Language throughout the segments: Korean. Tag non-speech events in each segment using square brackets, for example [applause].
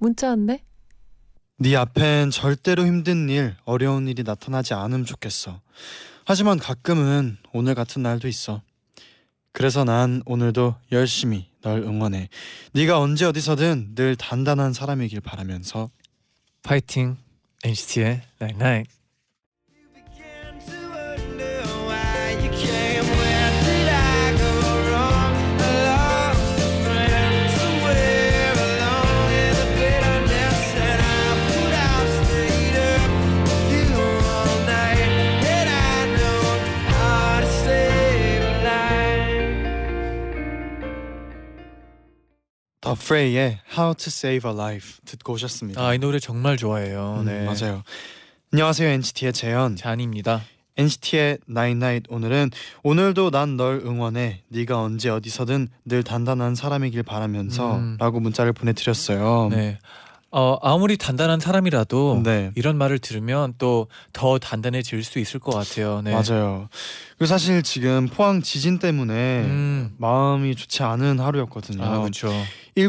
문자 왔네. 네 앞엔 절대로 힘든 일, 어려운 일이 나타나지 않으면 좋겠어. 하지만 가끔은 오늘 같은 날도 있어. 그래서 난 오늘도 열심히 널 응원해. 네가 언제 어디서든 늘 단단한 사람이길 바라면서 파이팅. NCT의 Night Night. began 더 프레이의 How to Save a Life 듣고 오셨습니다. 아, 이 노래 정말 좋아해요. 음, 네. 맞아요. 안녕하세요 NCT의 재현. 잔입니다. NCT의 Night 오늘은 오늘도 난 널 응원해. 네가 언제 어디서든 늘 단단한 사람이길 바라면서라고 음. 문자를 보내드렸어요. 네. 어, 아무리 단단한 사람이라도 네. 이런 말을 들으면 또 더 단단해질 수 있을 것 같아요. 네. 맞아요. 그리고 사실 지금 포항 지진 때문에 음. 마음이 좋지 않은 하루였거든요. 아, 그렇죠.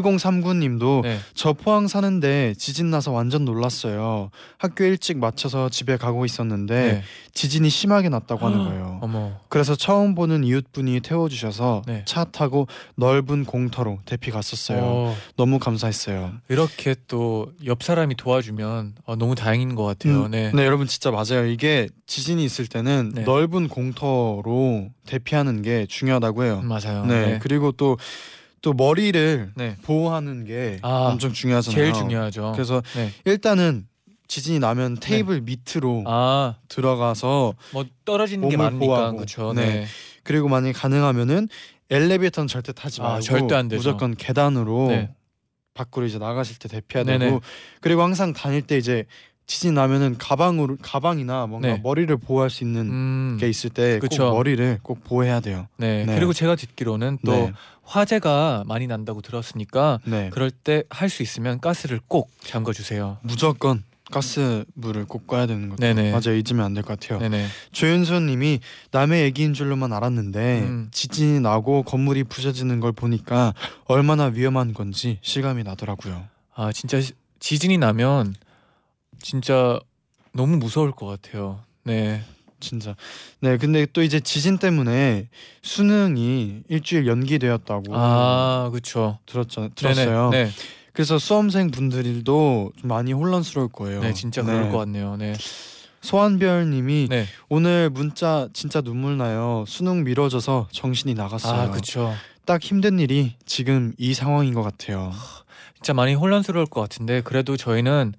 1039님도 네. 저 포항 사는데 지진 나서 완전 놀랐어요. 학교 일찍 마쳐서 집에 가고 있었는데 네. 지진이 심하게 났다고 하는 거예요. 어머. 그래서 처음 보는 이웃분이 태워주셔서 네. 차 타고 넓은 공터로 대피 갔었어요. 어, 너무 감사했어요. 이렇게 또 옆 사람이 도와주면 어, 너무 다행인 것 같아요. 음, 네. 네, 여러분 진짜 맞아요. 이게 지진이 있을 때는 네. 넓은 공터로 대피하는 게 중요하다고 해요. 맞아요. 네, 네. 그리고 또 또 머리를 네. 보호하는 게 아, 엄청 중요하잖아요. 제일 중요하죠. 그래서 네. 일단은 지진이 나면 테이블 밑으로 아, 들어가서 뭐 떨어지는 게 몸을 많으니까 보호하고. 그렇죠. 네. 네. 그리고 만약 가능하면은 엘리베이터는 절대 타지 아, 말고 절대 안 되죠. 무조건 계단으로 네. 밖으로 이제 나가실 때 대피해야 네네. 되고 그리고 항상 다닐 때 이제 지진 나면은 가방으로 가방이나 뭔가 네. 머리를 보호할 수 있는 음. 게 있을 때 꼭 그쵸. 머리를 꼭 보호해야 돼요. 네. 네. 그리고 제가 듣기로는 또 네. 화재가 많이 난다고 들었으니까 네. 그럴 때 할 수 있으면 가스를 꼭 잠궈 주세요. 무조건 가스 물을 꼭 꺼야 되는 거죠. 네네. 맞아요. 잊으면 안 될 것 같아요. 네네. 조윤수님이 남의 얘기인 줄로만 알았는데 음. 지진이 나고 건물이 부서지는 걸 보니까 얼마나 위험한 건지 실감이 나더라고요. 아 진짜 시- 지진이 나면 진짜 너무 무서울 것 같아요. 네. 진짜. 네, 근데 또 이제 지진 때문에 수능이 일주일 연기되었다고 아 그렇죠. 들었죠. 들었어요. 네. 그래서 수험생 분들도 좀 많이 혼란스러울 거예요. 네. 진짜 그럴 것 같네요. 네. 소한별님이 네. 오늘 문자 진짜 눈물 나요. 수능 미뤄져서 정신이 나갔어요. 아 그렇죠. 딱 힘든 일이 지금 이 상황인 것 같아요. 진짜 많이 혼란스러울 것 같은데 그래도 저희는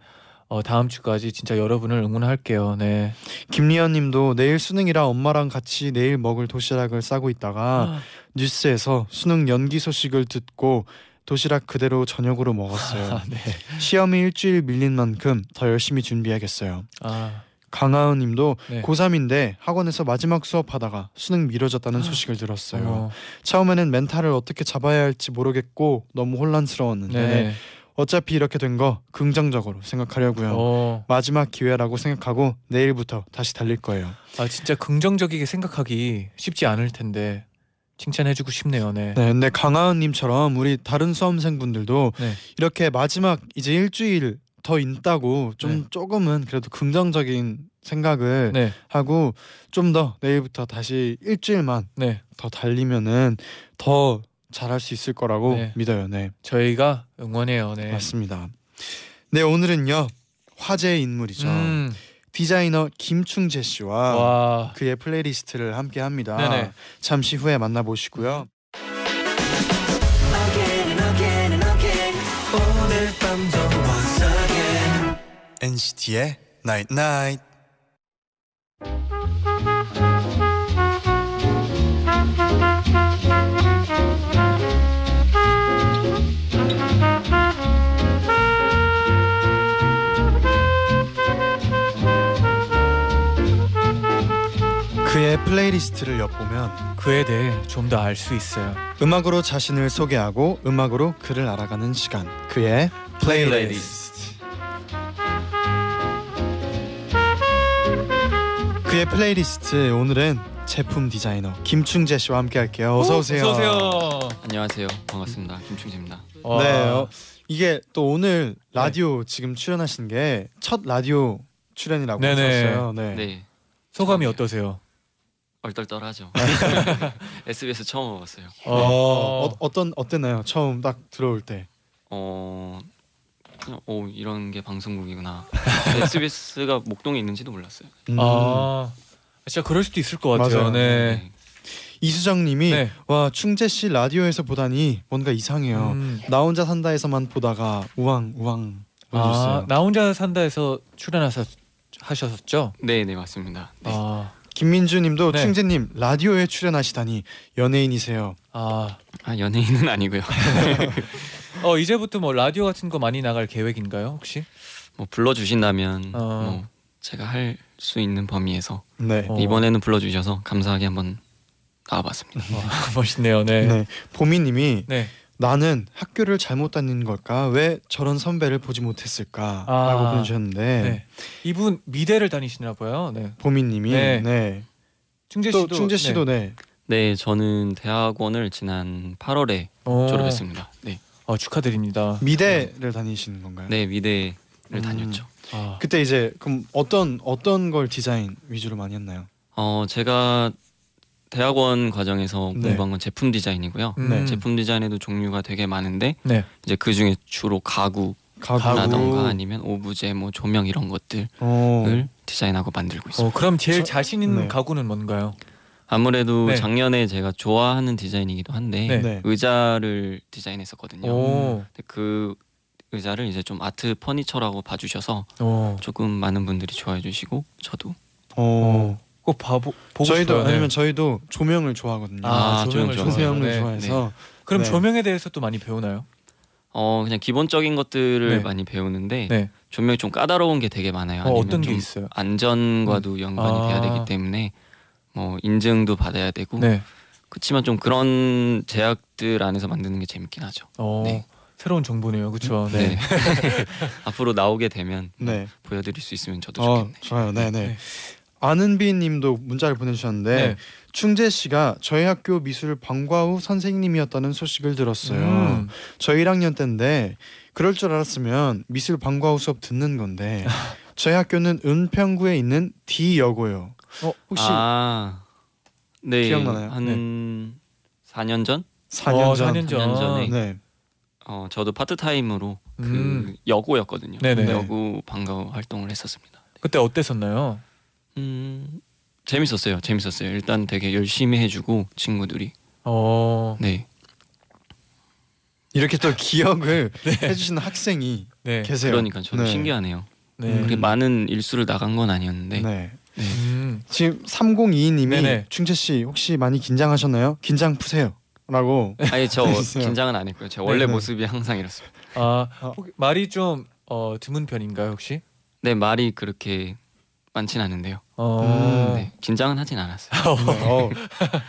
어, 다음 주까지 진짜 여러분을 응원할게요. 네. 김리연님도 내일 수능이라 엄마랑 같이 내일 먹을 도시락을 싸고 있다가 뉴스에서 수능 연기 소식을 듣고 도시락 그대로 저녁으로 먹었어요. 아, 네. 시험이 일주일 밀린 만큼 더 열심히 준비해야겠어요. 아, 강하은 님도 네. 고3인데 학원에서 마지막 수업하다가 수능 미뤄졌다는 소식을 들었어요. 어머. 처음에는 멘탈을 어떻게 잡아야 할지 모르겠고 너무 혼란스러웠는데 네네. 어차피 이렇게 된 거 긍정적으로 생각하려고요. 어, 마지막 기회라고 생각하고 내일부터 다시 달릴 거예요. 아 진짜 긍정적이게 생각하기 쉽지 않을 텐데 칭찬해주고 싶네요. 네. 네, 근데 강하은님처럼 우리 다른 수험생분들도 네. 이렇게 마지막 이제 일주일 더 있다고 좀 네. 조금은 그래도 긍정적인 생각을 네. 하고 좀 더 내일부터 다시 일주일만 네. 더 달리면은 더 잘할 수 있을 거라고 네. 믿어요. 네, 저희가 응원해요. 네. 맞습니다. 네, 오늘은요 화제의 인물이죠. 음, 디자이너 김충재 씨와 와. 그의 플레이리스트를 함께 합니다. 네네. 잠시 후에 만나보시고요. NCT의 Night Night. 플레이리스트를 엿보면 그에 대해 좀 더 알 수 있어요. 음악으로 자신을 소개하고 음악으로 그를 알아가는 시간. 그의 플레이리스트. 그의 플레이리스트 오늘은 제품 디자이너 김충재 씨와 함께 할게요. 어서 오세요. 어서 오세요. 안녕하세요. 반갑습니다. 김충재입니다. 와. 네. 어, 이게 또 오늘 라디오 지금 출연하신 게 첫 라디오 출연이라고 네네. 하셨어요. 네. 네. 소감이. 어떠세요? 얼떨떨하죠. [laughs] SBS 처음 와봤어요. 어, 어, 어 떤 어땠나요? 처음 딱 들어올 때. 어, 그냥 오 이런 게 방송국이구나. SBS가 목동에 있는지도 몰랐어요. 음. 아 진짜 그럴 수도 있을 것 같아요. 맞아요. 네. 이수정님이 네. 와 충재 씨 라디오에서 보다니 뭔가 이상해요. 음. 나 혼자 산다에서만 보다가 우왕 우왕 아. 나 혼자 산다에서 출연하셨 하셨었죠? 네, 네 맞습니다. 네. 아, 김민주님도 네. 충재님 라디오에 출연하시다니 연예인이세요. 아, 아 연예인은 아니고요. [laughs] 어 이제부터 뭐 라디오 같은 거 많이 나갈 계획인가요 혹시? 뭐 불러주신다면 어. 뭐 제가 할 수 있는 범위에서 네. 어. 이번에는 불러주셔서 감사하게 한번 나와봤습니다. [laughs] 멋있네요. 네. 네. 보미님이 네. 나는 학교를 잘못 다닌 걸까? 왜 저런 선배를 보지 못했을까? 아. 라고 보내주셨는데 네. 이분 미대를 다니시나 봐요. 네. 보미님이 네. 네. 충재 또 씨도 충재 씨도 네. 네, 저는 대학원을 지난 8월에 어, 졸업했습니다. 네, 어, 축하드립니다. 미대를 다니시는 건가요? 네 미대를 음. 다녔죠. 아, 그때 이제 그럼 어떤 어떤 걸 디자인 위주로 많이 했나요? 어 제가 대학원 과정에서 네. 공부한 건 제품 디자인이고요. 음. 네, 제품 디자인에도 종류가 되게 많은데 네. 이제 그 중에 주로 가구라던가 가구. 아니면 오브제, 뭐 조명 이런 것들을 어. 디자인하고 만들고 있습니다. 어, 그럼 제일 저- 자신 있는 네. 가구는 뭔가요? 아무래도 네. 작년에 제가 좋아하는 디자인이기도 한데 네. 네. 의자를 디자인했었거든요. 오, 근데 그 의자를 이제 좀 아트 퍼니처라고 봐주셔서 오, 조금 많은 분들이 좋아해 주시고 저도 어. 꼭 봐보 보고 저희도 싶어요. 네. 아니면 저희도 조명을 좋아하거든요. 아, 아, 조명을 조명 좋아해요. 조명을 네. 좋아해서 그럼 네. 조명에 대해서 또 많이 배우나요? 어 그냥 기본적인 것들을 네. 많이 배우는데 네. 조명이 좀 까다로운 게 되게 많아요. 어, 아니면 어떤 게 좀 있어요? 안전과도 연관이 아. 돼야 되기 때문에 뭐 인증도 받아야 되고 네. 그렇지만 좀 그런 제약들 안에서 만드는 게 재밌긴 하죠. 어, 네. 새로운 정보네요. 그렇죠. 네. 네. [laughs] 앞으로 나오게 되면 네. 보여드릴 수 있으면 저도 어, 좋겠네요. 좋아요. 네, 네. 네. 아는비님도 문자를 보내주셨는데 네. 충재 씨가 저희 학교 미술 방과후 선생님이었다는 소식을 들었어요. 음. 저 1학년 때인데 그럴 줄 알았으면 미술 방과후 수업 듣는 건데 [laughs] 저희 학교는 은평구에 있는 D 여고요. 어, 혹시 아, 네, 기억나나요? 한 4년 전, 4년 어, 전? 4년 전. 4년 전에 네. 어, 저도 파트 타임으로 그 음. 여고였거든요. 네네. 여고 방과 활동을 했었습니다. 그때 어땠었나요? 음, 재밌었어요. 재밌었어요. 일단 되게 열심히 해주고 친구들이 어, 네, 이렇게 또 기억을 [laughs] 해주시는 학생이 네. 계세요. 그러니까 저도 네. 신기하네요. 네. 음. 그렇게 많은 일수를 나간 건 아니었는데 네. 네. 음. 지금 3022님이 네네. 충재 씨 혹시 많이 긴장하셨나요? 긴장 푸세요.라고. 아니 저. 긴장은 안 했고요. 제 원래 네, 네. 모습이 항상 이렇습니다. 아, 어. 말이 좀 어, 드문 편인가요, 혹시? 네 말이 그렇게 많진 않은데요. 어. 음. 네, 긴장은 하진 않았어요. 네. 어,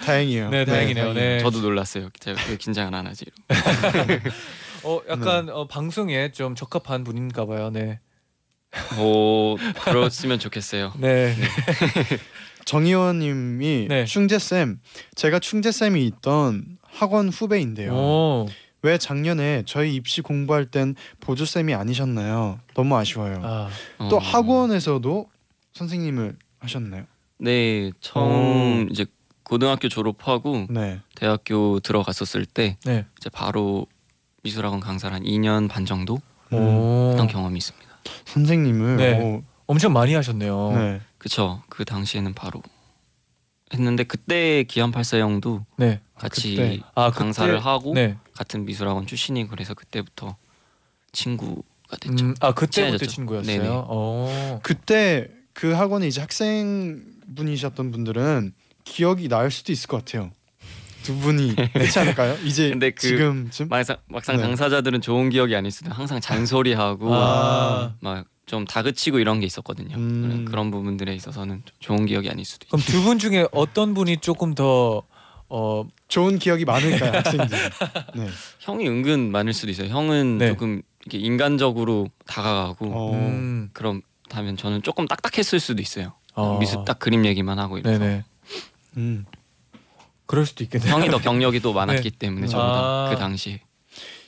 다행이에요. 네, 다행이네요. 네. 저도 놀랐어요. 제가 왜 긴장을 안 하지? [laughs] 어, 약간 어, 방송에 좀 적합한 분인가 봐요. 네. 뭐 그렇으면 좋겠어요. 네. [laughs] 정희원님이 네. 충재 쌤, 제가 충재 쌤이 있던 학원 후배인데요. 오. 왜 작년에 저희 입시 공부할 땐 보조 쌤이 아니셨나요? 너무 아쉬워요. 아. 또 어, 학원에서도 선생님을 하셨나요? 네 처음 이제 고등학교 졸업하고 네. 대학교 들어갔었을 때 네. 이제 바로 미술학원 강사를 한 2년 반 정도 음, 오. 했던 경험이 있습니다. 선생님을 네. 오, 엄청 많이 하셨네요. 네. 그쵸? 그 당시에는 바로 했는데 그때 기안84 형도 네. 같이 그때. 아, 강사를 그때- 하고 네. 같은 미술학원 출신이 그래서 그때부터 친구가 됐죠. 음, 아, 그때부터 친해졌죠. 친구였어요. 네네. 어. 그때 그 학원에 이제 학생 분이셨던 분들은 기억이 날 수도 있을 것 같아요. 두 분이 그렇지 않을까요? [laughs] 이제 근데 그 지금쯤 막상, 막상 네. 당사자들은 좋은 기억이 아닐 수도 항상 잔소리하고 아. 막좀 다그치고 이런 게 있었거든요. 음. 그런 부분들에 있어서는 좀 좋은 기억이 아닐 수도. 그럼 두 분 중에 어떤 분이 조금 더 어, 좋은 기억이 많을까요, [laughs] 학생들? 네. 형이 은근 많을 수도 있어요. 형은 네. 조금 이렇게 인간적으로 다가가고 어. 음, 그렇 다면 저는 조금 딱딱했을 수도 있어요. 어. 미술 딱 그림 얘기만 하고 이래서 네네. 음. 그럴 수도 있겠네요. 형이 더 경력이 또 [laughs] 많았기 때문에 저보다 아. 그 당시에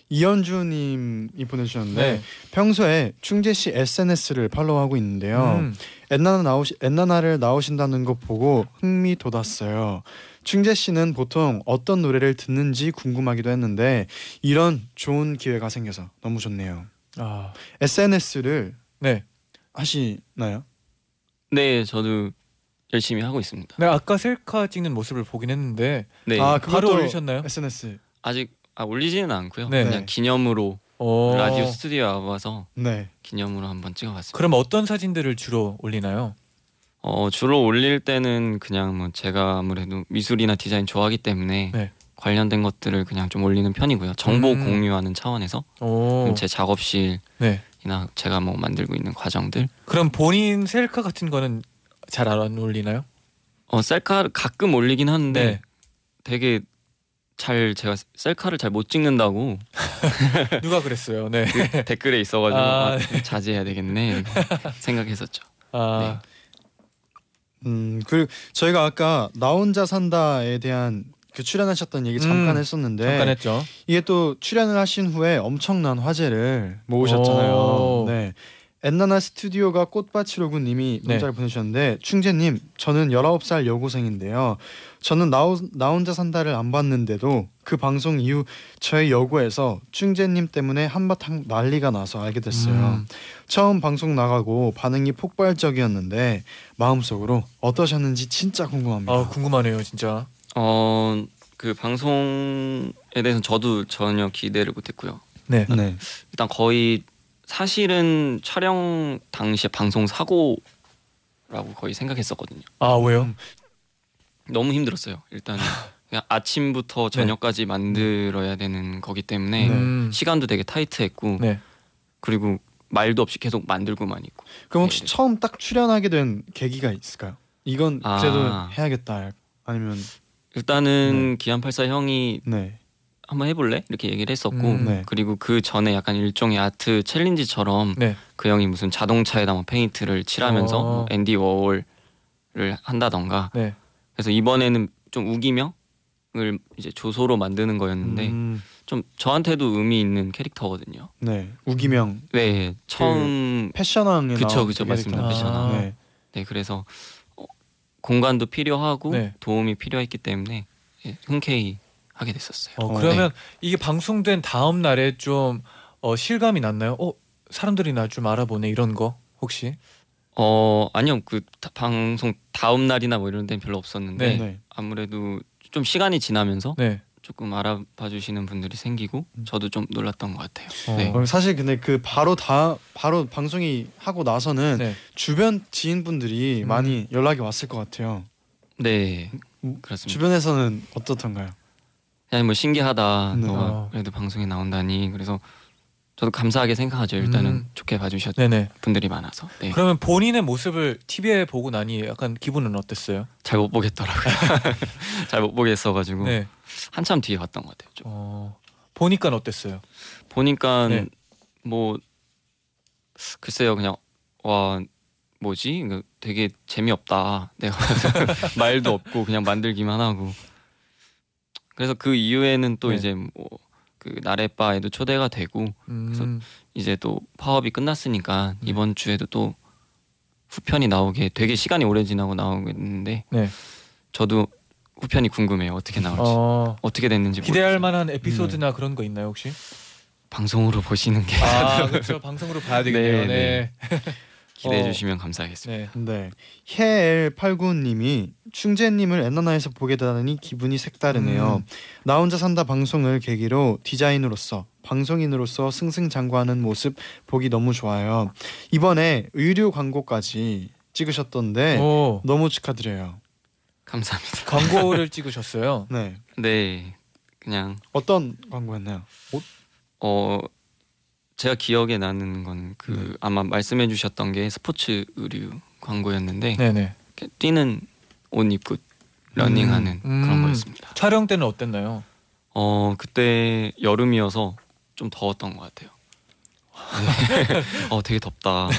이현주님이 보내주셨는데 네. 평소에 충재 씨 SNS를 팔로우하고 있는데요. 음, 엔나나 나오시 엔나나를 나오신다는 거 보고 흥미 돋았어요. 충재 씨는 보통 어떤 노래를 듣는지 궁금하기도 했는데 이런 좋은 기회가 생겨서 너무 좋네요. 아, SNS를 네. 하시나요? 네 저도 열심히 하고 있습니다. 네 아까 셀카 찍는 모습을 보긴 했는데 네 아, 바로 그것도 올리셨나요? SNS. 아직 아, 올리지는 않고요. 네. 그냥 기념으로 어, 라디오 스튜디오 와봐서 네. 기념으로 한번 찍어봤습니다. 그럼 어떤 사진들을 주로 올리나요? 어 주로 올릴 때는 그냥 뭐 제가 아무래도 미술이나 디자인 좋아하기 때문에 네. 관련된 것들을 그냥 좀 올리는 편이고요. 정보 음. 공유하는 차원에서 오, 제 작업실 이나 네. 제가 뭐 만들고 있는 과정들. 그럼 본인 셀카 같은 거는 잘 안 올리나요? 어 셀카 가끔 올리긴 하는데 네. 되게 잘 제가 셀카를 잘 못 찍는다고 [laughs] 누가 그랬어요? 네. 그 댓글에 있어가지고 아, 아, 자제해야 되겠네 [laughs] 생각했었죠. 아, 음, 그 저희가 아까 나 혼자 산다에 대한 그 출연하셨던 얘기 잠깐 음, 했었는데 잠깐 했죠. 이게 또 출연을 하신 후에 엄청난 화제를 모으셨잖아요. 오. 네. 엔나나 스튜디오가 꽃밭이로구님이 네. 문자를 보내주셨는데 충재님 저는 19살 여고생인데요. 저는 나, 호- 나 혼자 산다를 안 봤는데도 그 방송 이후 저희 여고에서 충재님 때문에 한바탕 난리가 나서 알게 됐어요. 음. 처음 방송 나가고 반응이 폭발적이었는데 마음속으로 어떠셨는지 진짜 궁금합니다. 아 궁금하네요, 진짜. 어 그 방송에 대해서는 저도 전혀 기대를 못했고요. 네. 네. 일단 거의 사실은 촬영 당시에 방송 사고라고 거의 생각했었거든요. 아 왜요? 너무 힘들었어요. 일단 그냥 아침부터 저녁까지 만들어야 되는 거기 때문에 음, 시간도 되게 타이트했고 네. 그리고 말도 없이 계속 만들고만 있고 그럼 혹시 네. 처음 딱 출연하게 된 계기가 있을까요? 이건 아. 그래도 해야겠다. 아니면 일단은 기안 84 형이 네. 한번 해볼래 이렇게 얘기를 했었고 음, 네. 그리고 그 전에 약간 일종의 아트 챌린지처럼 네. 그 형이 무슨 자동차에다 뭐 페인트를 칠하면서 어. 뭐 앤디 워홀을 한다던가 네. 그래서 이번에는 좀 우기명을 이제 조소로 만드는 거였는데 음, 좀 저한테도 의미 있는 캐릭터거든요. 네. 우기명 네 처음 패션왕에 그쵸, 나온 그쵸, 그 맞습니다. 패션왕. 네. 네 그래서 어, 공간도 필요하고 네. 도움이 필요했기 때문에 예, 흔쾌히 하게 됐었어요. 어, 어, 그러면 이게 방송된 다음 날에 좀 어, 실감이 났나요? 어 사람들이 나 좀 알아보네 이런 거 혹시? 어 아니요 그 다- 방송 다음 날이나 뭐 이런 데는 별로 없었는데 네. 네. 아무래도 좀 시간이 지나면서 네. 조금 알아봐 주시는 분들이 생기고 저도 좀 놀랐던 것 같아요. 어. 네. 어, 사실 근데 그 바로 다 바로 방송이 하고 나서는 네. 주변 지인분들이 음. 많이 연락이 왔을 것 같아요. 네 음, 그렇습니다. 주변에서는 어떻던가요? 그냥 뭐 신기하다. 네. 너가 어. 그래도 방송에 나온다니. 그래서 저도 감사하게 생각하죠. 일단은 음. 좋게 봐주셨던 네네. 분들이 많아서. 네. 그러면 본인의 모습을 TV에 보고 나니 약간 기분은 어땠어요? 잘 못 보겠더라고요. [laughs] 잘 못 보겠어가지고 네. 한참 뒤에 봤던 것 같아요. 좀. 어, 보니까 어땠어요? 보니까 네. 뭐 글쎄요 그냥 와 뭐지 되게 재미없다 내가 [laughs] 말도 없고 그냥 만들기만 하고 그래서 그 이후에는 또 네. 이제 뭐 그 나래바에도 초대가 되고 음, 이제 또 파업이 끝났으니까 네. 이번 주에도 또 후편이 나오게 되게 시간이 오래 지나고 나오겠는데 네. 저도 후편이 궁금해요 어떻게 나올지 어, 어... 떻게 됐는지 기대할 모르겠어요. 만한 에피소드나 그런 거 있나요 혹시? 방송으로 보시는 게 아 [laughs] 그렇죠 방송으로 봐야 되겠네요. 네, 네. 기대해 어. 주시면 감사하겠습니다. 네. 네. 해엘 89님이 충재님을 엔나나에서 보게 되다니 기분이 색다르네요. 음. 나 혼자 산다 방송을 계기로 디자인으로서 방송인으로서 승승장구하는 모습 보기 너무 좋아요. 이번에 의류 광고까지 찍으셨던데 오, 너무 축하드려요. 감사합니다. 광고를 [laughs] 찍으셨어요. 네. 네, 그냥 어떤 광고였나요? 옷? 어 제가 기억에 나는 건그 네. 아마 말씀해 주셨던 게 스포츠 의류 광고였는데 네네. 뛰는 옷 입고 러닝하는 음. 그런 거였습니다. 촬영 때는 어땠나요? 어 그때 여름이어서 좀 더웠던 것 같아요. 네. [laughs] 어 되게 덥다.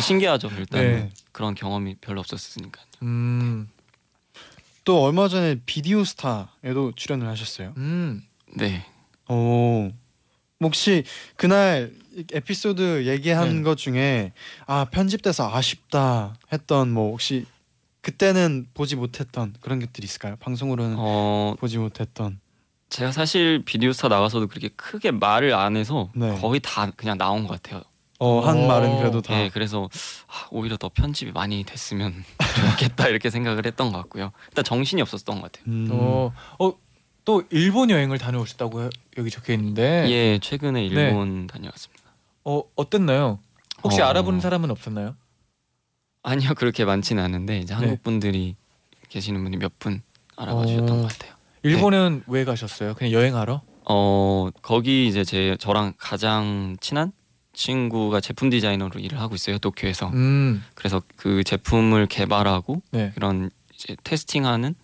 신기하죠 일단 네. 그런 경험이 별로 없었으니까. 음, 또 얼마 전에 비디오 스타에도 출연을 하셨어요. 음, 네. 오. 혹시 그날 에피소드 얘기한 네. 것 중에 아 편집돼서 아쉽다 했던 뭐 혹시 그때는 보지 못했던 그런 것들이 있을까요? 방송으로는 어 보지 못했던. 제가 사실 비디오스타 나가서도 그렇게 크게 말을 안 해서 네. 거의 다 그냥 나온 것 같아요. 어, 한 어. 말은 그래도 다. 네, 그래서 아, 오히려 더 편집이 많이 됐으면 [laughs] 좋겠다 이렇게 생각을 했던 것 같고요. 일단 정신이 없었던 것 같아요. 음. 어, 어, 또 일본 여행을 다녀오셨다고 해- 여기 적혀 있는데, 예, 최근에 일본 다녀왔습니다. 어, 어땠나요? 혹시 어. 알아보는 사람은 없었나요? 아니요, 그렇게 많지는 않은데 이제 네. 한국 분들이 계시는 분이 몇 분 알아봐 주셨던 어. 것 같아요. 일본은 왜 가셨어요? 그냥 여행하러? 어 거기 이제 제 저랑 가장 친한 친구가 제품 디자이너로 일을 하고 있어요 도쿄에서. 음, 그래서 그 제품을 개발하고 네. 그런 이제 테스팅하는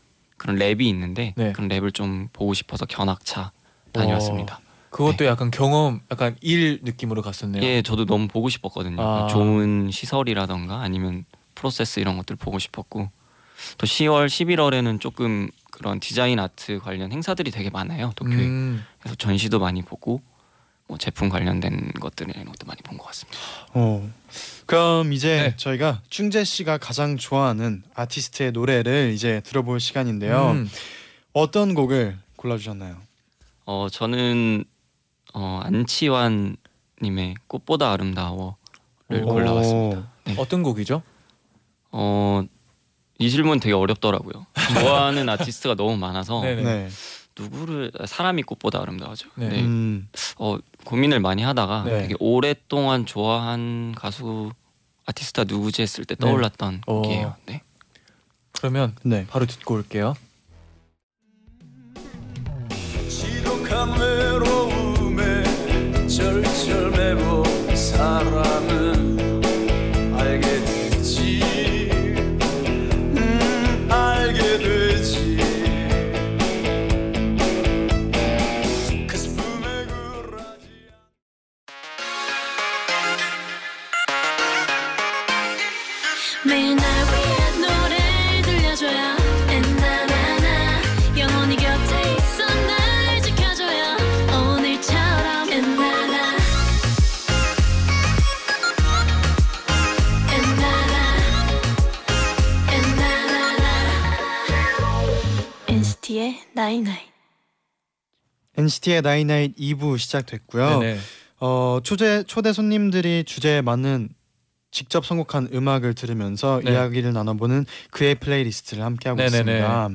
그런 랩이 있는데 네. 그런 랩을 좀 보고 싶어서 견학차 다녀왔습니다. 그것도 약간 경험, 약간 일 느낌으로 갔었네요. 예, 저도 너무 보고 싶었거든요. 아. 좋은 시설이라던가 아니면 프로세스 이런 것들 보고 싶었고 또 10월, 11월에는 조금 그런 디자인 아트 관련 행사들이 되게 많아요 도쿄에. 음, 그래서 전시도 많이 보고 뭐 제품 관련된 것들 이런 것도 많이 본 것 같습니다. 어. 그럼 이제 네. 저희가 충재 씨가 가장 좋아하는 아티스트의 노래를 이제 들어볼 시간인데요. 음, 어떤 곡을 골라주셨나요? 어 저는 어 안치환 님의 꽃보다 아름다워를 오. 골라왔습니다. 네. 어떤 곡이죠? 어 이 질문 되게 어렵더라고요. 좋아하는 [laughs] 아티스트가 너무 많아서. 네. 누구를 사람이 꽃보다 아름다워죠. 네. 네. 음. 어 고민을 많이 하다가 네. 되게 오랫동안 좋아한 가수 아티스트가 누구지 했을 때 네. 떠올랐던 어. 곡이에요. 네. 그러면 네. 바로 듣고 올게요. 외로움에 절절매고 사람은 NCT의 나이나잇 2부 시작됐고요. 네네. 어, 초대 초대 손님들이 주제에 맞는 직접 선곡한 음악을 들으면서 네. 이야기를 나눠보는 그의 플레이리스트를 함께 하고 네네네. 있습니다.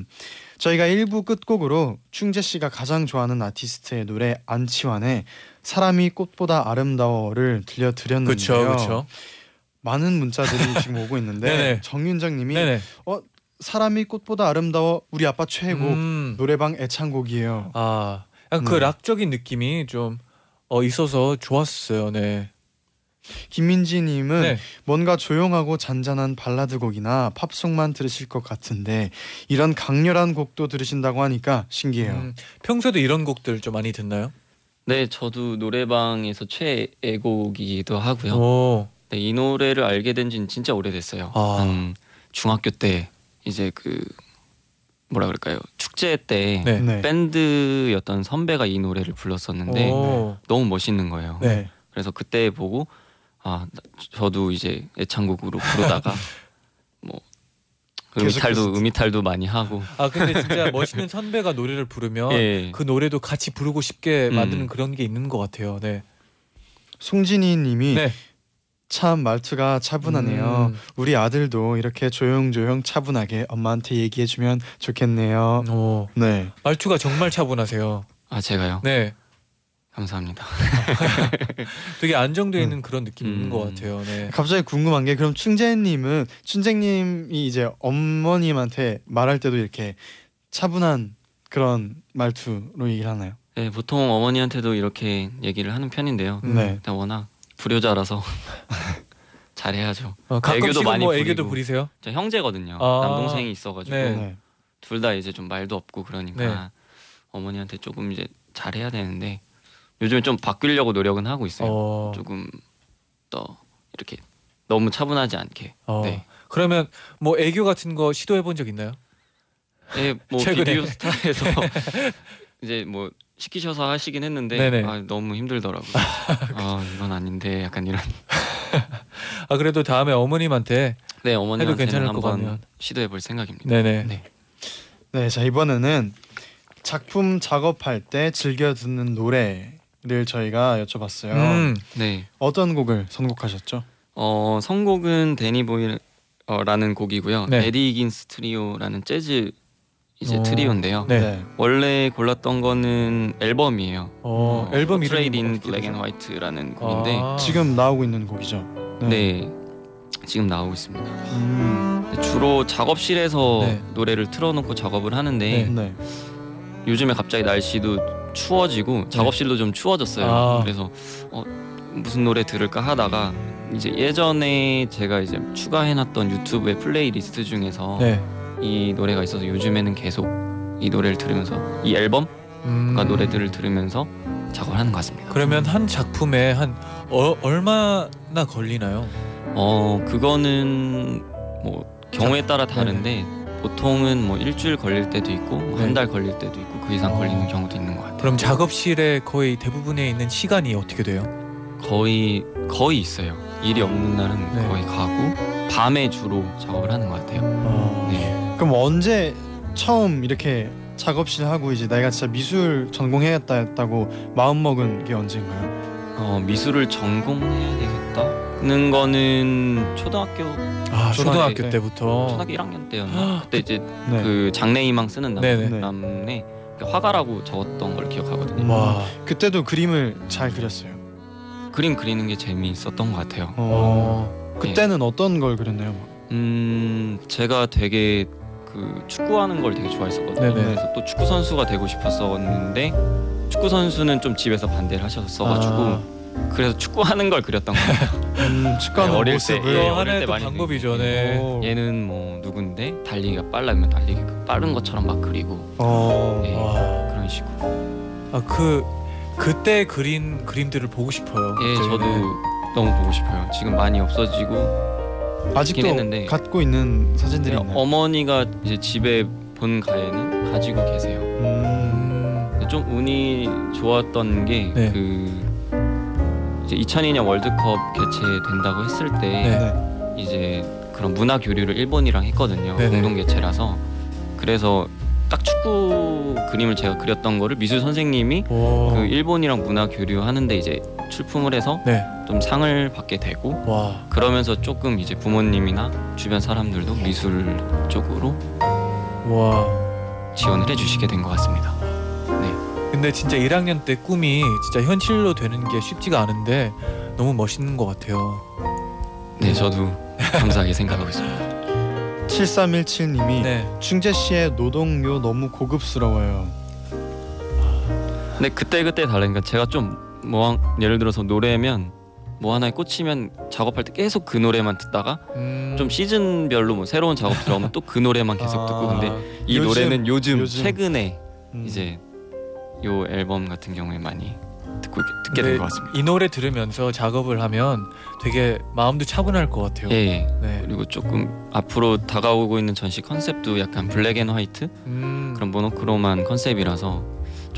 저희가 1부 끝곡으로 충재 씨가 가장 좋아하는 아티스트의 노래 안치환의 사람이 꽃보다 아름다워를 들려드렸는데요. 그렇죠, 그렇죠. 많은 문자들이 [laughs] 지금 오고 있는데. 정윤정님이 네네. 사람이 꽃보다 아름다워 우리 아빠 최애곡 음, 노래방 애창곡이에요. 아, 약간 그 네. 락적인 느낌이 좀 어, 있어서 좋았어요. 네. 김민지님은 네. 뭔가 조용하고 잔잔한 발라드 곡이나 팝송만 들으실 것 같은데 이런 강렬한 곡도 들으신다고 하니까 신기해요. 음, 평소에도 이런 곡들 좀 많이 듣나요? 네, 저도 노래방에서 최애곡이기도 하고요. 오, 네, 이 노래를 알게 된 지는 진짜 오래됐어요. 아. 한 중학교 때 이제 그 뭐라 그럴까요? 축제 때 네. 네. 밴드였던 선배가 이 노래를 불렀었는데 오, 너무 멋있는 거예요. 네. 그래서 그때 보고 아 나- 저도 이제 애창곡으로 부르다가 [laughs] 뭐 음이탈도 계속해서 음이탈도 많이 하고 아 근데 진짜 [laughs] 멋있는 선배가 노래를 부르면 예. 그 노래도 같이 부르고 싶게 음. 만드는 그런 게 있는 것 같아요. 네. 송진희님이 네. 참 말투가 차분하네요. 음. 우리 아들도 이렇게 조용조용 차분하게 엄마한테 얘기해주면 좋겠네요. 오, 네. 말투가 정말 차분하세요. 아 제가요. 네. 감사합니다. [laughs] 되게 안정되어 있는 그런 느낌이 있는 음. 것 같아요. 네. 갑자기 궁금한 게 그럼 충재님은 충재님이 이제 어머님한테 말할 때도 이렇게 차분한 그런 말투로 얘기를 하나요? 네, 보통 어머니한테도 이렇게 얘기를 하는 편인데요. 네. 워낙 불효자라서 [laughs] 잘해야죠. 어, 애교도 많이 뭐 애교도 부리고. 부리세요? 저 형제거든요. 아. 남동생이 있어가지고 네. 네. 둘다 이제 좀 말도 없고 그러니까 네. 어머니한테 조금 이제 잘해야 되는데 요즘에 좀 바뀌려고 노력은 하고 있어요. 어, 조금 더 이렇게 너무 차분하지 않게. 어. 네. 그러면 뭐 애교 같은 거 시도해 본 적 있나요? 네, 뭐 최근에. 비디오 스타에서 [laughs] 이제 뭐 시키셔서 하시긴 했는데 네네. 아, 너무 힘들더라고요. [laughs] 아 이건 아닌데 약간 이런. 아 그래도 다음에 어머님한테 네 괜찮을 어머니한테는 것 한번 같네요. 시도해 볼 생각입니다. 네네. 네. 네, 자 이번에는 작품 작업할 때 즐겨 듣는 노래를 저희가 여쭤봤어요. 음, 네. 어떤 곡을 선곡하셨죠? 어 선곡은 Danny Boy라는 곡이고요. 네. Eddie Higgins Trio라는 재즈 이제 오. 트리오인데요. 네. 원래 골랐던 거는 앨범이에요. 어, 앨범 이름이 Portrait in Black and White라는 곡인데 아. 지금 나오고 있는 곡이죠. 네. 지금 나오고 있습니다. 음, 주로 작업실에서 네. 노래를 틀어놓고 작업을 하는데 네. 네. 요즘에 갑자기 날씨도 추워지고 작업실도 좀 추워졌어요. 아. 그래서 어, 무슨 노래 들을까 하다가 이제 예전에 제가 이제 추가해놨던 유튜브의 플레이리스트 중에서 네. 이 노래가 있어서 요즘에는 계속 이 노래를 들으면서 이 앨범과 음. 노래들을 들으면서 작업을 하는 것 같습니다. 그러면 한 작품에 한 어, 얼마나 걸리나요? 어 그거는 뭐 경우에 따라 다른데 보통은 뭐 일주일 걸릴 때도 있고 네. 한달 걸릴 때도 있고 그 이상 어. 걸리는 경우도 있는 것 같아요. 그럼 작업실에 거의 대부분에 있는 시간이 어떻게 돼요? 거의 거의 있어요. 일이 없는 날은 네. 거의 가고 밤에 주로 작업을 하는 것 같아요. 어. 네. 그럼 언제 처음 이렇게 작업실 하고 이제 내가 진짜 미술 전공해야겠다 했다고 마음 먹은 게 언제인가요? 어, 미술을 전공해야 되겠다는 거는 초등학교 아 초등학교 네. 때부터. 초등학교 1학년 때였나 그때 이제 네. 그 장래희망 쓰는 남, 네네. 네. 남에 그 화가라고 적었던 걸 기억하거든요. 와. 그때도 그림을 잘 그렸어요. 그림 그리는 게 재미있었던 것 같아요. 어. 어. 그때는 어떤 걸 그렸나요? 음 제가 되게 그 축구하는 걸 되게 좋아했었거든요. 네네. 그래서 또 축구 선수가 되고 싶었었는데 축구 선수는 좀 집에서 반대를 하셨어가지고 아, 그래서 축구하는 걸 그렸던 거예요. [laughs] 음, 축구하는 네, 어릴 모습을 때, 예, 또 어릴 하나의 때 또 많이 방법이죠. 네. 오. 얘는 뭐 누군데 달리기가 빨라면 달리기 빠른 것처럼 막 그리고 어. 네. 와. 그런 식으로. 아 그 그때 그린 그림들을 보고 싶어요. 예. 저도 너무 보고 싶어요. 지금 많이 없어지지고 아직도 했는데. 갖고 있는 사진들이 그냥 있나요? 어머니가 이제 집에 본 가에는 가지고 계세요. 음. 좀 운이 좋았던 게 네. 그 이제 2002년 월드컵 개최된다고 했을 때 네. 네. 이제 그런 문화 교류를 일본이랑 했거든요. 네네. 공동 개최라서 그래서 딱 축구 그림을 제가 그렸던 거를 미술 선생님이 오. 그 일본이랑 문화 교류하는데 이제 출품을 해서 네. 좀 상을 받게 되고 와. 그러면서 조금 이제 부모님이나 주변 사람들도 미술 쪽으로 와. 지원을 해주시게 된 것 같습니다. 근데 진짜 1학년 때 꿈이 진짜 현실로 되는 게 쉽지가 않은데 너무 멋있는 것 같아요. 네, 저도 감사하게 생각하고 있습니다. 7317님이 네. 충재 씨의 노동요 너무 고급스러워요. 근데 그때 그때 다르니까 제가 좀 뭐 예를 들어서 노래면 뭐 하나에 꽂히면 작업할 때 계속 그 노래만 듣다가 음. 좀 시즌별로 뭐 새로운 작업 들어오면 또 그 노래만 계속 듣고 근데 이 요즘, 노래는 요즘, 요즘. 최근에 음. 이제 요 앨범 같은 경우에 많이 듣고 듣게 된 것 같습니다. 이 노래 들으면서 작업을 하면 되게 마음도 차분할 것 같아요. 예, 예. 네. 그리고 조금 앞으로 다가오고 있는 전시 컨셉도 약간 black and white 음. 그런 모노크롬한 컨셉이라서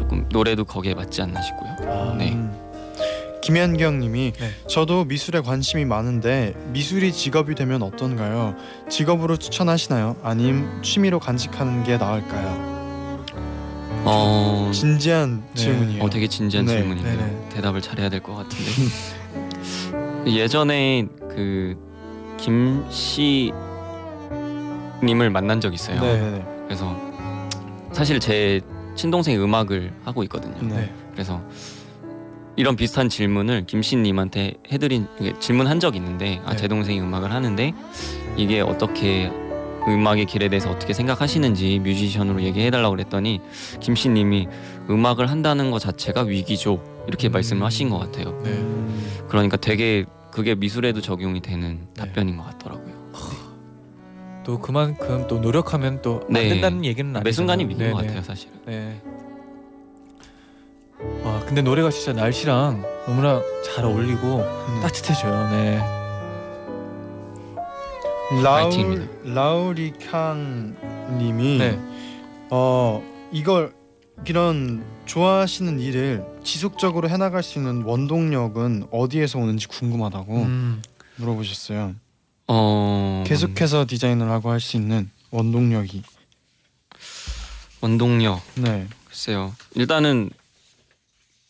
조금 노래도 거기에 맞지 않나 싶고요. 아, 네. 음. 김현경님이 네. 저도 미술에 관심이 많은데 미술이 직업이 되면 어떤가요? 직업으로 추천하시나요? 아님 취미로 간직하는 게 나을까요? 어, 진지한 네. 질문이에요. 어 되게 진지한 네, 질문인데요. 네네. 대답을 잘해야 될 것 같은데 [laughs] 예전에 그 김씨 님을 만난 적 있어요. 네, 네, 그래서 사실 제 친동생이 음악을 하고 있거든요. 네. 네. 그래서 이런 비슷한 질문을 김씨님한테 해드린 질문한 적이 있는데 아, 네. 제 동생이 음악을 하는데 이게 어떻게 음악의 길에 대해서 어떻게 생각하시는지 뮤지션으로 얘기해달라고 그랬더니 김씨님이 음악을 한다는 것 자체가 위기죠 이렇게 음. 말씀을 하신 것 같아요. 네. 그러니까 되게 그게 미술에도 적용이 되는 네. 답변인 것 같더라고요. 또 그만큼 또 노력하면 또 안 네. 된다는 얘기는 아니잖아요. 매 순간이 위기인 것 네네. 같아요, 사실은. 네. 아 근데 노래가 진짜 날씨랑 너무나 잘 어울리고 음. 따뜻해져요. 네. 라울 파이팅입니다. 라우리 캉님이 네. 어 이걸 이런 좋아하시는 일을 지속적으로 해나갈 수 있는 원동력은 어디에서 오는지 궁금하다고 음. 물어보셨어요. 어 계속해서 디자인을 하고 할 수 있는 원동력이. 원동력 네. 글쎄요. 일단은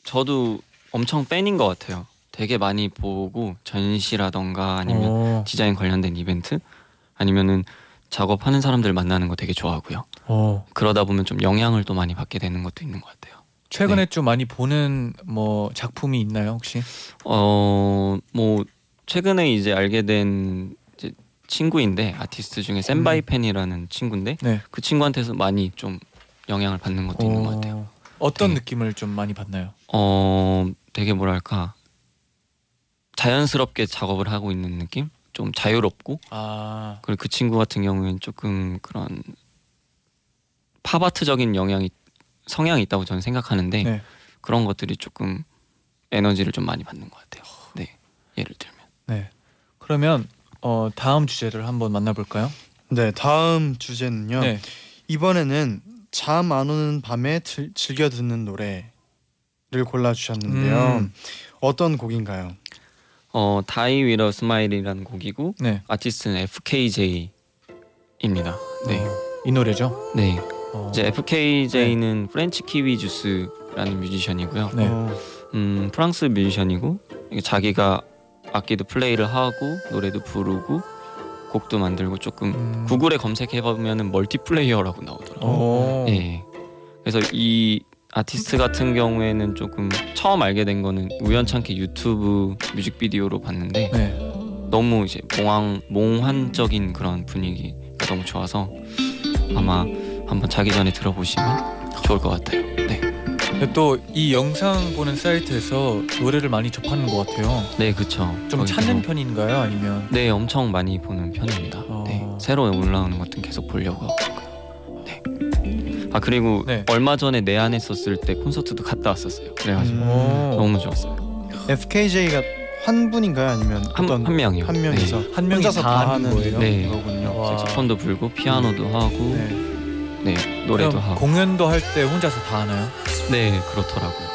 저도 엄청 팬인 것 같아요. 되게 많이 보고 전시라던가 아니면 어. 디자인 관련된 이벤트 아니면은 작업하는 사람들 만나는 거 되게 좋아하고요. 어. 그러다 보면 좀 영향을 또 많이 받게 되는 것도 있는 것 같아요. 최근에 네. 좀 많이 보는 뭐 작품이 있나요 혹시? 어뭐 최근에 이제 알게 된 친구인데 아티스트 중에 센바이 팬이라는 친구인데 네. 그 친구한테서 많이 좀 영향을 받는 것도 있는 것 같아요. 어. 어떤 네. 느낌을 좀 많이 받나요? 어 되게 뭐랄까 자연스럽게 작업을 하고 있는 느낌? 좀 자유롭고 아. 그리고 그 친구 같은 경우에는 조금 그런 팝아트적인 영향이 성향이 있다고 저는 생각하는데 네. 그런 것들이 조금 에너지를 좀 많이 받는 것 같아요. 네, 예를 들면 네. 그러면 어 다음 주제를 한번 만나볼까요? 네. 다음 주제는요. 네. 이번에는 잠 안 오는 밤에 들, 즐겨 듣는 노래를 골라 주셨는데요. 음. 어떤 곡인가요? 어 Die With a Smile이라는 곡이고 네. 아티스트는 FKJ입니다. 네, 어, 이 노래죠. 네 어. 이제 FKJ는 French Kiwi Juice라는 뮤지션이고요. 네. 어, 음 프랑스 뮤지션이고 자기가 악기도 플레이를 하고 노래도 부르고 곡도 만들고 조금 음. 구글에 검색해 보면은 멀티플레이어라고 나오더라고요. 어. 예. 그래서 이 아티스트 같은 경우에는 조금 처음 알게 된 거는 우연찮게 유튜브 뮤직비디오로 봤는데 네. 너무 이제 몽환 몽환적인 그런 분위기가 너무 좋아서 아마 한번 자기 전에 들어보시면 좋을 것 같아요. 네, 또 이 영상 보는 사이트에서 노래를 많이 접하는 것 같아요. 네, 그렇죠. 좀 찾는 편인가요? 아니면 네, 엄청 많이 보는 편입니다. 어. 네, 새로 올라오는 것들 계속 보려고 하고 있고요. 네. 아 그리고 네. 얼마 전에 내한 했었을 때 콘서트도 갔다 왔었어요. 그래가지고 음. 어. 너무 좋았어요. FKJ가 한 분인가요? 아니면 한, 어떤 한 명이요. 한 명이서 한 명이 혼자서 다 다 하는 거예요? 네. 거군요. 와. 색소폰도 불고 피아노도 하고 네. 네, 노래도 하고 공연도 할 때 혼자서 다 하나요? 네 그렇더라고요.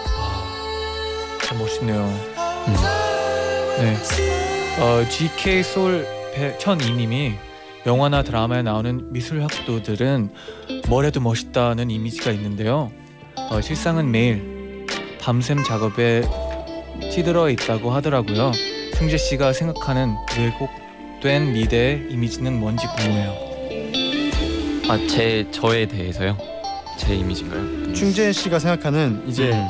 참 멋있네요. 음. 네. 어, GK 소울 1002님이 영화나 드라마에 나오는 미술 학도들은 뭘 해도 멋있다는 이미지가 있는데요. 어, 실상은 매일 밤샘 작업에 찌들어 있다고 하더라고요. 승재 씨가 생각하는 왜곡된 미대의 이미지는 뭔지 궁금해요. 아 제 저에 대해서요? 제 이미지인가요? 충재 씨가 생각하는 이제 음.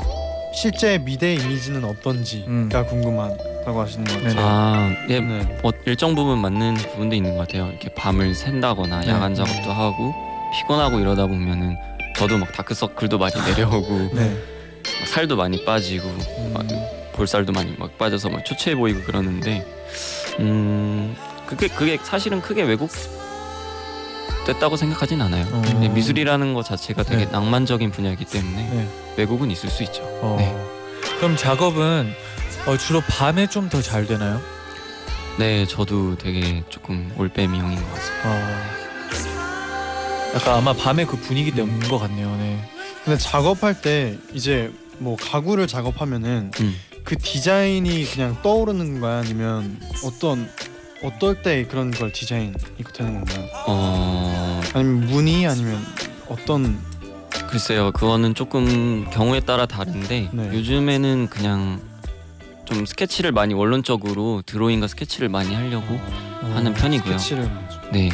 실제 미대 이미지는 어떤지가 음. 궁금하다고 하시는 것 같아요. 네네. 아, 예, 네. 뭐 일정 부분 맞는 부분도 있는 것 같아요. 이렇게 밤을 샌다거나 네. 야간 작업도 하고 피곤하고 이러다 보면은 저도 막 다크서클도 많이 내려오고 [laughs] 네. 막 살도 많이 빠지고 막 음, 볼살도 많이 막 빠져서 막 초췌해 보이고 그러는데 음 그게 그게 사실은 크게 왜곡 됐다고 생각하진 않아요. 어. 네, 미술이라는 것 자체가 되게 네. 낭만적인 분야이기 때문에 네. 왜곡은 있을 수 있죠. 어. 네. 그럼 작업은 어, 주로 밤에 좀 더 잘 되나요? 네, 저도 되게 조금 올빼미 형인 것 같습니다. 어. 약간 아마 밤에 그 분위기 때문인 것 같네요. 네. 근데 작업할 때 이제 뭐 가구를 작업하면은 음. 그 디자인이 그냥 떠오르는 거야 아니면 어떤 어떨 때 그런 걸 디자인이 되는 건가요? 어 아니면 무늬 아니면 어떤 글쎄요, 그거는 조금 경우에 따라 다른데 네. 요즘에는 그냥 좀 스케치를 많이 원론적으로 드로잉과 스케치를 많이 하려고 하는 편이고요. 스케치를. 네,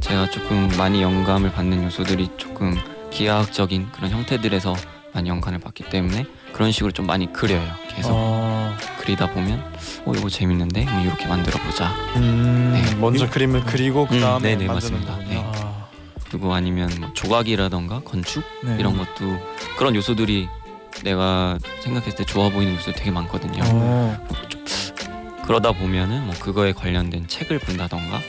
제가 조금 많이 영감을 받는 요소들이 조금 기하학적인 그런 형태들에서 많이 영감을 받기 때문에 그런 식으로 좀 많이 그려요. 계속 어. 그리다 보면 어 이거 재밌는데 뭐 이렇게 만들어 보자. 음, 네. 먼저 그림을 그리고 그 음, 다음에 네네, 만드는 맞습니다. 거군요. 네. 아, 그리고 아니면 뭐 조각이라던가 건축 네. 이런 것도 그런 요소들이 내가 생각했을 때 좋아 보이는 요소들이 되게 많거든요. 어, 그러다 보면은 뭐 그거에 관련된 책을 본다던가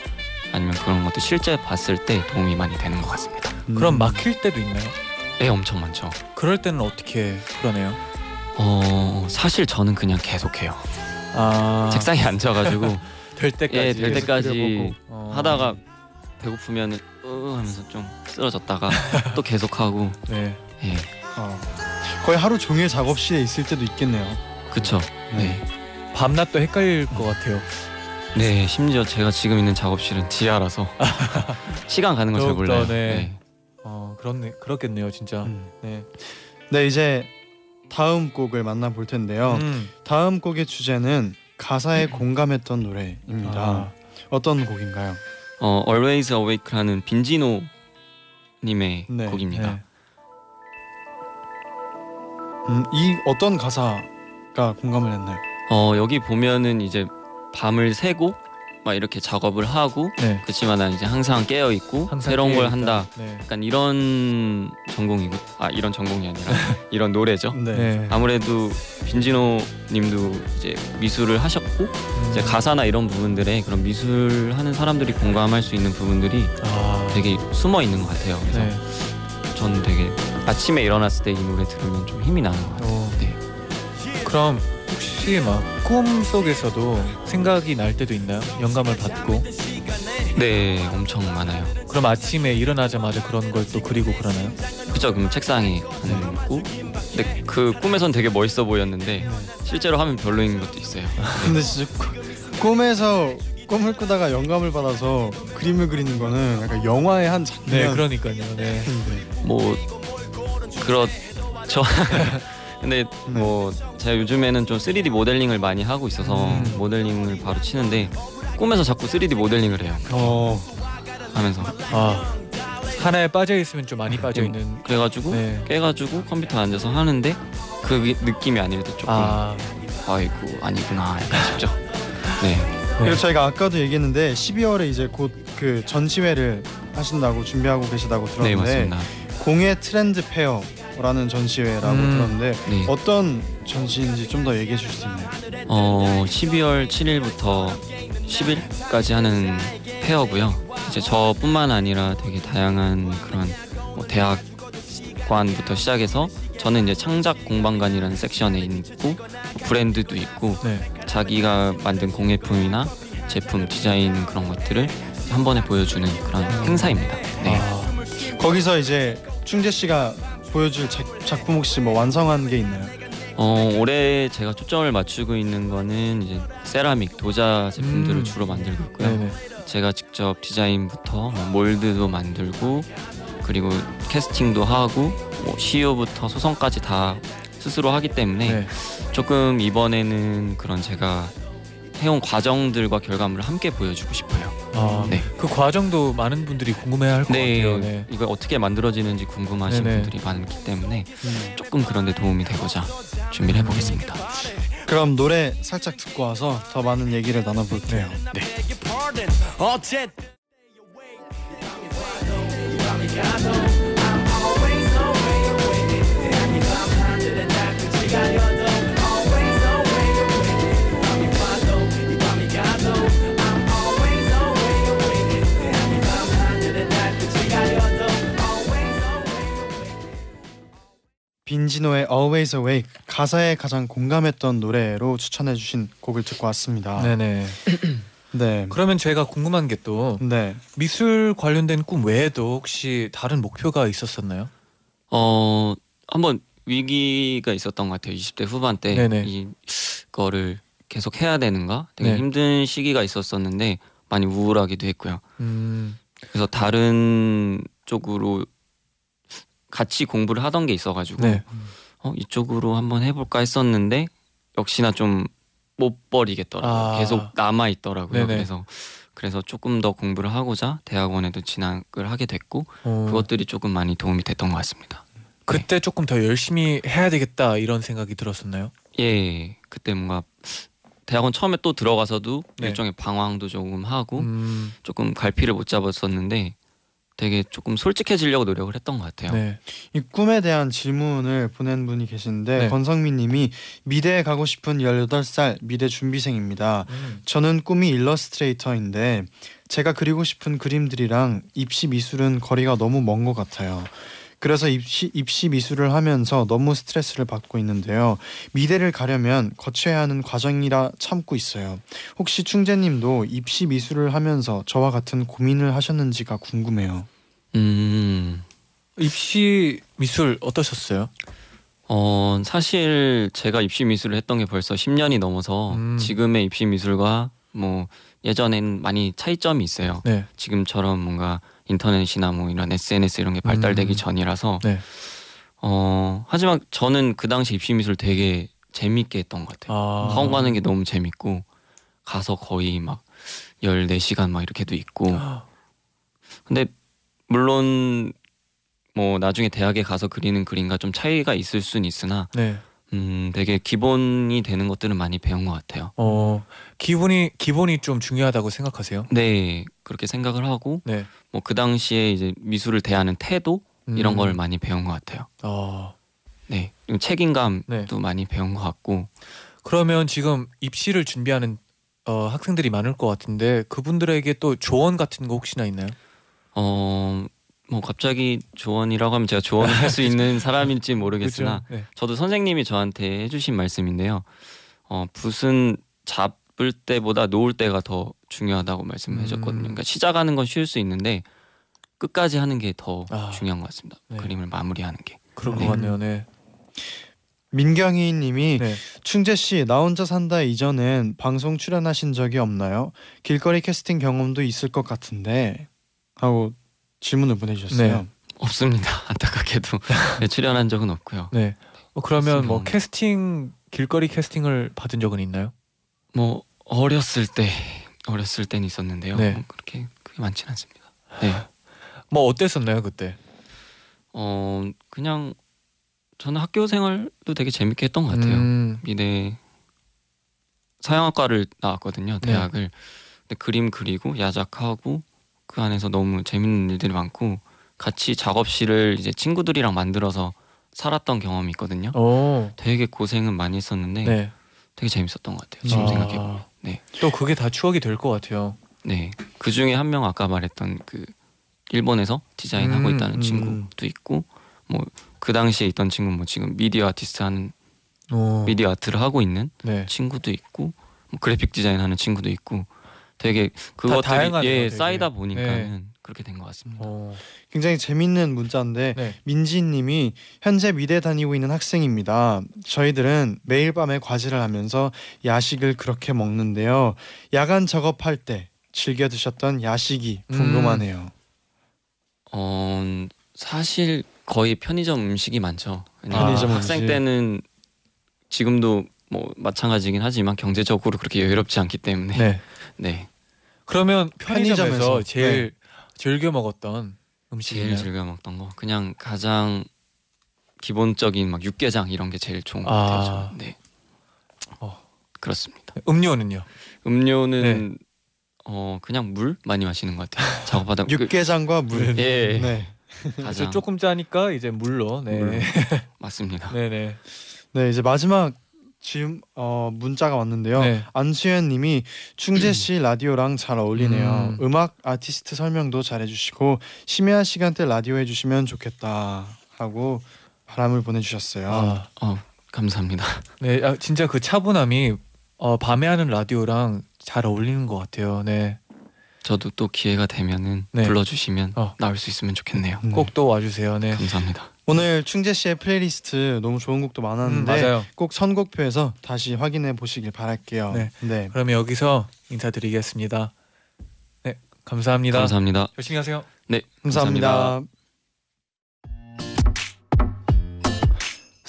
아니면 그런 것도 실제 봤을 때 도움이 많이 되는 것 같습니다. 음. 그럼 막힐 때도 있나요? 네, 엄청 많죠. 그럴 때는 어떻게 풀어내요? 어 사실 저는 그냥 계속해요. 아, 책상에 앉아가지고 [laughs] 될 때까지 예, 될 때까지. 어. 하다가 배고프면 으 하면서 좀 쓰러졌다가 [laughs] 또 계속하고 네. 예, 어. 거의 하루 종일 작업실에 있을 때도 있겠네요. 그쵸. 네. 밤낮도 헷갈릴 것 같아요. 네, 심지어 제가 지금 있는 작업실은 지하라서 [laughs] 시간 가는 걸 잘 몰라요. 네. 네. 어, 그렇네, 그렇겠네요, 진짜. 음. 네. 네 이제 다음 곡을 만나볼 텐데요. 음. 다음 곡의 주제는 가사에 공감했던 노래입니다. 아, 어떤 곡인가요? 어, Always Awake라는 빈지노 님의 네, 곡입니다. 네. 음, 이 어떤 가사가 공감을 했나요? 어, 여기 보면은 이제 밤을 새고 막 이렇게 작업을 하고 네. 그렇지만 난 이제 항상 깨어 있고 항상 새로운 걸 깨어있다. 한다. 네. 약간 이런 전공이고 아 이런 전공이 아니라 이런 노래죠. 네. 네. 아무래도 빈지노 님도 이제 미술을 하셨고 음. 이제 가사나 이런 부분들에 그런 미술 하는 사람들이 공감할 수 있는 부분들이 아, 되게 숨어 있는 것 같아요. 그래서 네. 저는 되게 아침에 일어났을 때 이 노래 들으면 좀 힘이 나는 것 같아요. 어, 네. 그럼 혹시 막 꿈 속에서도 생각이 날 때도 있나요? 영감을 받고 네, 엄청 많아요. 그럼 아침에 일어나자마자 그런 걸 또 그리고 그러나요? 그죠? 그럼 책상에 앉고 근데 그 꿈에선 되게 멋있어 보였는데 실제로 하면 별로인 것도 있어요. [laughs] 근데 진짜 꾸- 꿈에서 꿈을 꾸다가 영감을 받아서 그림을 그리는 거는 약간 영화의 한 장면. 네, 그러니까요. 네. 뭐 그렇죠. [laughs] 근데 뭐 제가 요즘에는 좀 3D 모델링을 많이 하고 있어서 음. 모델링을 바로 치는데 꿈에서 자꾸 3D 모델링을 해요. 어, 하면서 아 하나에 빠져 있으면 좀 많이 빠져 있는. 그래가지고 네. 깨가지고 컴퓨터 에 앉아서 하는데 그 위- 느낌이 아닐 때 조금 아, 아. 이고 아니구나 약간 싶죠. 네. 그리고 저희가 아까도 얘기했는데 12월에 이제 곧 그 전시회를 하신다고 준비하고 계시다고 네 들었는데 맞습니다. 공예 트렌드 페어 라는 전시회라고 음. 들었는데 네. 어떤 전시인지 좀 더 얘기해 주실 수 있나요? 어 12월 7일부터 10일까지 하는 페어고요. 이제 저뿐만 아니라 되게 다양한 그런 뭐 대학관부터 시작해서 저는 이제 창작 공방관이라는 섹션에 있고 브랜드도 있고 네. 자기가 만든 공예품이나 제품 디자인 그런 것들을 한 번에 보여주는 그런 행사입니다. 네. 아, 거기서 이제 충재 씨가 보여줄 작, 작품 혹시 뭐 완성한 게 있나요? 어, 올해 제가 초점을 맞추고 있는 거는 이제 세라믹 도자 제품들을 음. 주로 만들고 있고요. 네네. 제가 직접 디자인부터 뭐 몰드도 만들고 그리고 캐스팅도 하고 뭐 시효부터 소성까지 다 스스로 하기 때문에 네. 조금 이번에는 그런 제가 해온 과정들과 결과물을 함께 보여주고 싶어요. 아, 네. 그 과정도 많은 분들이 궁금해할 것 같아요. 네. 이거 어떻게 만들어지는지 궁금하신 네네. 분들이 많기 때문에 조금 그런데 도움이 되고자 준비를 해보겠습니다. 그럼 노래 살짝 듣고 와서 더 많은 얘기를 나눠볼게요. 네. 어쨌든 빈지노의 Always Awake 가사에 가장 공감했던 노래로 추천해 주신 곡을 듣고 왔습니다. 네네. [clears throat] 네. 그러면 제가 궁금한 게 또 네. 미술 관련된 꿈 외에도 혹시 다른 목표가 있었었나요? 어 한번 위기가 있었던 것 같아요. 20대 후반 때 네네. 이거를 계속 해야 되는가 되게 네. 힘든 시기가 있었었는데 많이 우울하기도 했고요. 음, 그래서 다른 쪽으로 같이 공부를 하던 게 있어가지고 네. 어, 이쪽으로 한번 해볼까 했었는데 역시나 좀 못 버리겠더라고요. 아. 계속 남아 있더라고요. 네네. 그래서 그래서 조금 더 공부를 하고자 대학원에도 진학을 하게 됐고 어, 그것들이 조금 많이 도움이 됐던 것 같습니다. 그때 조금 더 열심히 해야 되겠다 이런 생각이 들었었나요? 예, 그때 뭔가 대학원 처음에 또 들어가서도 네. 일종의 방황도 조금 하고 음, 조금 갈피를 못 잡았었는데 되게 조금 솔직해지려고 노력을 했던 것 같아요. 네. 이 꿈에 대한 질문을 보낸 분이 계신데 네. 권성민 님이 미대에 가고 싶은 18살 미대 준비생입니다. 음. 저는 꿈이 일러스트레이터인데 제가 그리고 싶은 그림들이랑 입시 미술은 거리가 너무 먼 것 같아요. 그래서 입시, 입시 미술을 하면서 너무 스트레스를 받고 있는데요. 미대를 가려면 거쳐야 하는 과정이라 참고 있어요. 혹시 충재님도 입시 미술을 하면서 저와 같은 고민을 하셨는지가 궁금해요. 음, 입시 미술 어떠셨어요? 어 사실 제가 입시 미술을 했던 게 벌써 10년이 넘어서 음. 지금의 입시 미술과 뭐 예전엔 많이 차이점이 있어요. 네. 지금처럼 뭔가 인터넷이나 뭐 이런 SNS 이런 게 발달되기 음. 전이라서 네. 어 하지만 저는 그 당시 입시 미술 되게 재밌게 했던 것 같아요. 아. 학원 가는 게 너무 재밌고 가서 거의 막 14시간 막 이렇게도 있고 근데 물론 뭐 나중에 대학에 가서 그리는 그림과 좀 차이가 있을 수는 있으나 네. 음 되게 기본이 되는 것들은 많이 배운 것 같아요. 어, 기본이 기본이 좀 중요하다고 생각하세요? 네 그렇게 생각을 하고 네. 뭐 그 당시에 이제 미술을 대하는 태도 이런 음. 걸 많이 배운 것 같아요. 어. 네 책임감도 네. 많이 배운 것 같고 그러면 지금 입시를 준비하는 어, 학생들이 많을 것 같은데 그분들에게 또 조언 같은 거 혹시나 있나요? 어. 뭐 갑자기 조언이라고 하면 제가 조언을 할 수 있는 [laughs] 사람일지 모르겠으나 그죠? 네. 저도 선생님이 저한테 해주신 말씀인데요. 어, 붓은 잡을 때보다 놓을 때가 더 중요하다고 말씀을 음. 해줬거든요. 그러니까 시작하는 건 쉬울 수 있는데 끝까지 하는 게더 아. 중요한 것 같습니다. 네. 그림을 마무리하는 게. 그럴 네. 것 같네요. 네. 민경희 님이 네. 충재 씨, 나 혼자 산다 이전엔 방송 출연하신 적이 없나요? 길거리 캐스팅 경험도 있을 것 같은데 하고 질문을 보내주셨어요. 네. 없습니다. [laughs] 안타깝게도 네, 출연한 적은 없고요. 네. 어, 그러면 뭐. 캐스팅 길거리 캐스팅을 받은 적은 있나요? 뭐 어렸을 때 어렸을 땐 있었는데요. 네. 뭐 그렇게 그게 많진 않습니다. 네. [laughs] 뭐 어땠었나요 그때? 어 그냥 저는 학교 생활도 되게 재밌게 했던 것 같아요. 음, 미대 서양학과를 나왔거든요 네. 대학을 근데 그림 그리고 야작하고 그 안에서 너무 재밌는 일들이 많고 같이 작업실을 이제 친구들이랑 만들어서 살았던 경험이 있거든요 오, 되게 고생은 많이 했었는데 네. 되게 재밌었던 것 같아요 지금 아. 생각해 보면 네. 또 그게 다 추억이 될 것 같아요. 네 그 중에 한 명 아까 말했던 그 일본에서 디자인 하고 음, 있다는 음. 친구도 있고 뭐 그 당시에 있던 친구 뭐 지금 미디어 아티스트 하는 오, 미디어 아트를 하고 있는 네. 친구도 있고 뭐 그래픽 디자인 하는 친구도 있고 되게 그것들이 예 되게. 쌓이다 보니까는 네. 그렇게 된 것 같습니다. 어, 굉장히 재밌는 문자인데 네. 민지님이 현재 미대 다니고 있는 학생입니다. 저희들은 매일 밤에 과제를 하면서 야식을 그렇게 먹는데요. 야간 작업할 때 즐겨 드셨던 야식이 음. 궁금하네요. 어 사실 거의 편의점 음식이 많죠. 편의점 학생 음식. 때는 지금도 뭐 마찬가지긴 하지만 경제적으로 그렇게 여유롭지 않기 때문에 네. 네. 그러면 편의점에서, 편의점에서, 제일 즐겨 먹었던 음식이 제일 즐겨 먹던 거 그냥 가장 기본적인 막 육개장 이런 게 제일 좋은 것 아. 같아요. 저는. 네. 어. 그렇습니다. 음료는요? 음료는 네. 어 그냥 물 많이 마시는 것 같아요. [laughs] 작업하다 그, 육개장과 물. 예. 네. [laughs] 가장 조금 짜니까 이제 물로. 네. 물. 맞습니다. [laughs] 네, 네. 네 이제 마지막 지금 어 문자가 왔는데요. 네. 안수현님이 충재 [clears throat] 씨 라디오랑 잘 어울리네요. 음. 음. 악 아티스트 설명도 잘 해주시고 심야 시간대 라디오 해주시면 좋겠다 하고 바람을 보내주셨어요. 아, 어 감사합니다. [laughs] 네, 아, 진짜 그 차분함이 어, 밤에 하는 라디오랑 잘 어울리는 것 같아요. 네. 저도 또 기회가 되면은 네. 불러주시면 어. 나올 수 있으면 좋겠네요. 음. 꼭또 와주세요. 네. 감사합니다. 오늘 충재 씨의 플레이리스트 너무 좋은 곡도 음, 많았는데 맞아요. 꼭 선곡표에서 다시 확인해 보시길 바랄게요. 네. 네. 그러면 여기서 인사드리겠습니다. 네, 감사합니다. 감사합니다. 열심히 하세요. 네, 감사합니다.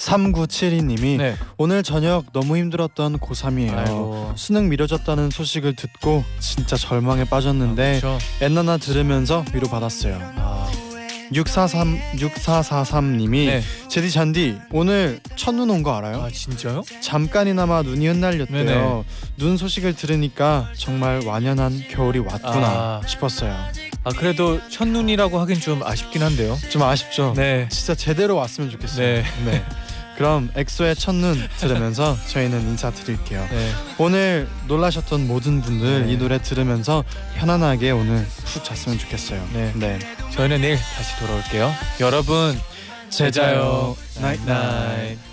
3972님이 네. 오늘 저녁 너무 힘들었던 고3이에요. 아이고. 수능 미뤄졌다는 소식을 듣고 진짜 절망에 빠졌는데 그렇죠. 엔나나 들으면서 위로받았어요. 아, 643 6443님이 네. 제디 잔디 오늘 첫눈 온 거 알아요? 아 진짜요? 잠깐이나마 눈이 흩날렸대요. 네네. 눈 소식을 들으니까 정말 완연한 겨울이 왔구나 아. 싶었어요. 아 그래도 첫눈이라고 하긴 좀 아쉽긴 한데요. 좀 아쉽죠. 네. 진짜 제대로 왔으면 좋겠어요. 네. 네. [laughs] 그럼 엑소의 첫눈 들으면서 저희는 인사드릴게요. 네. 오늘 놀라셨던 모든 분들 네. 이 노래 들으면서 편안하게 오늘 푹 잤으면 좋겠어요. 네. 네. 저희는 내일 다시 돌아올게요. 여러분 제자요. 나잇 나잇.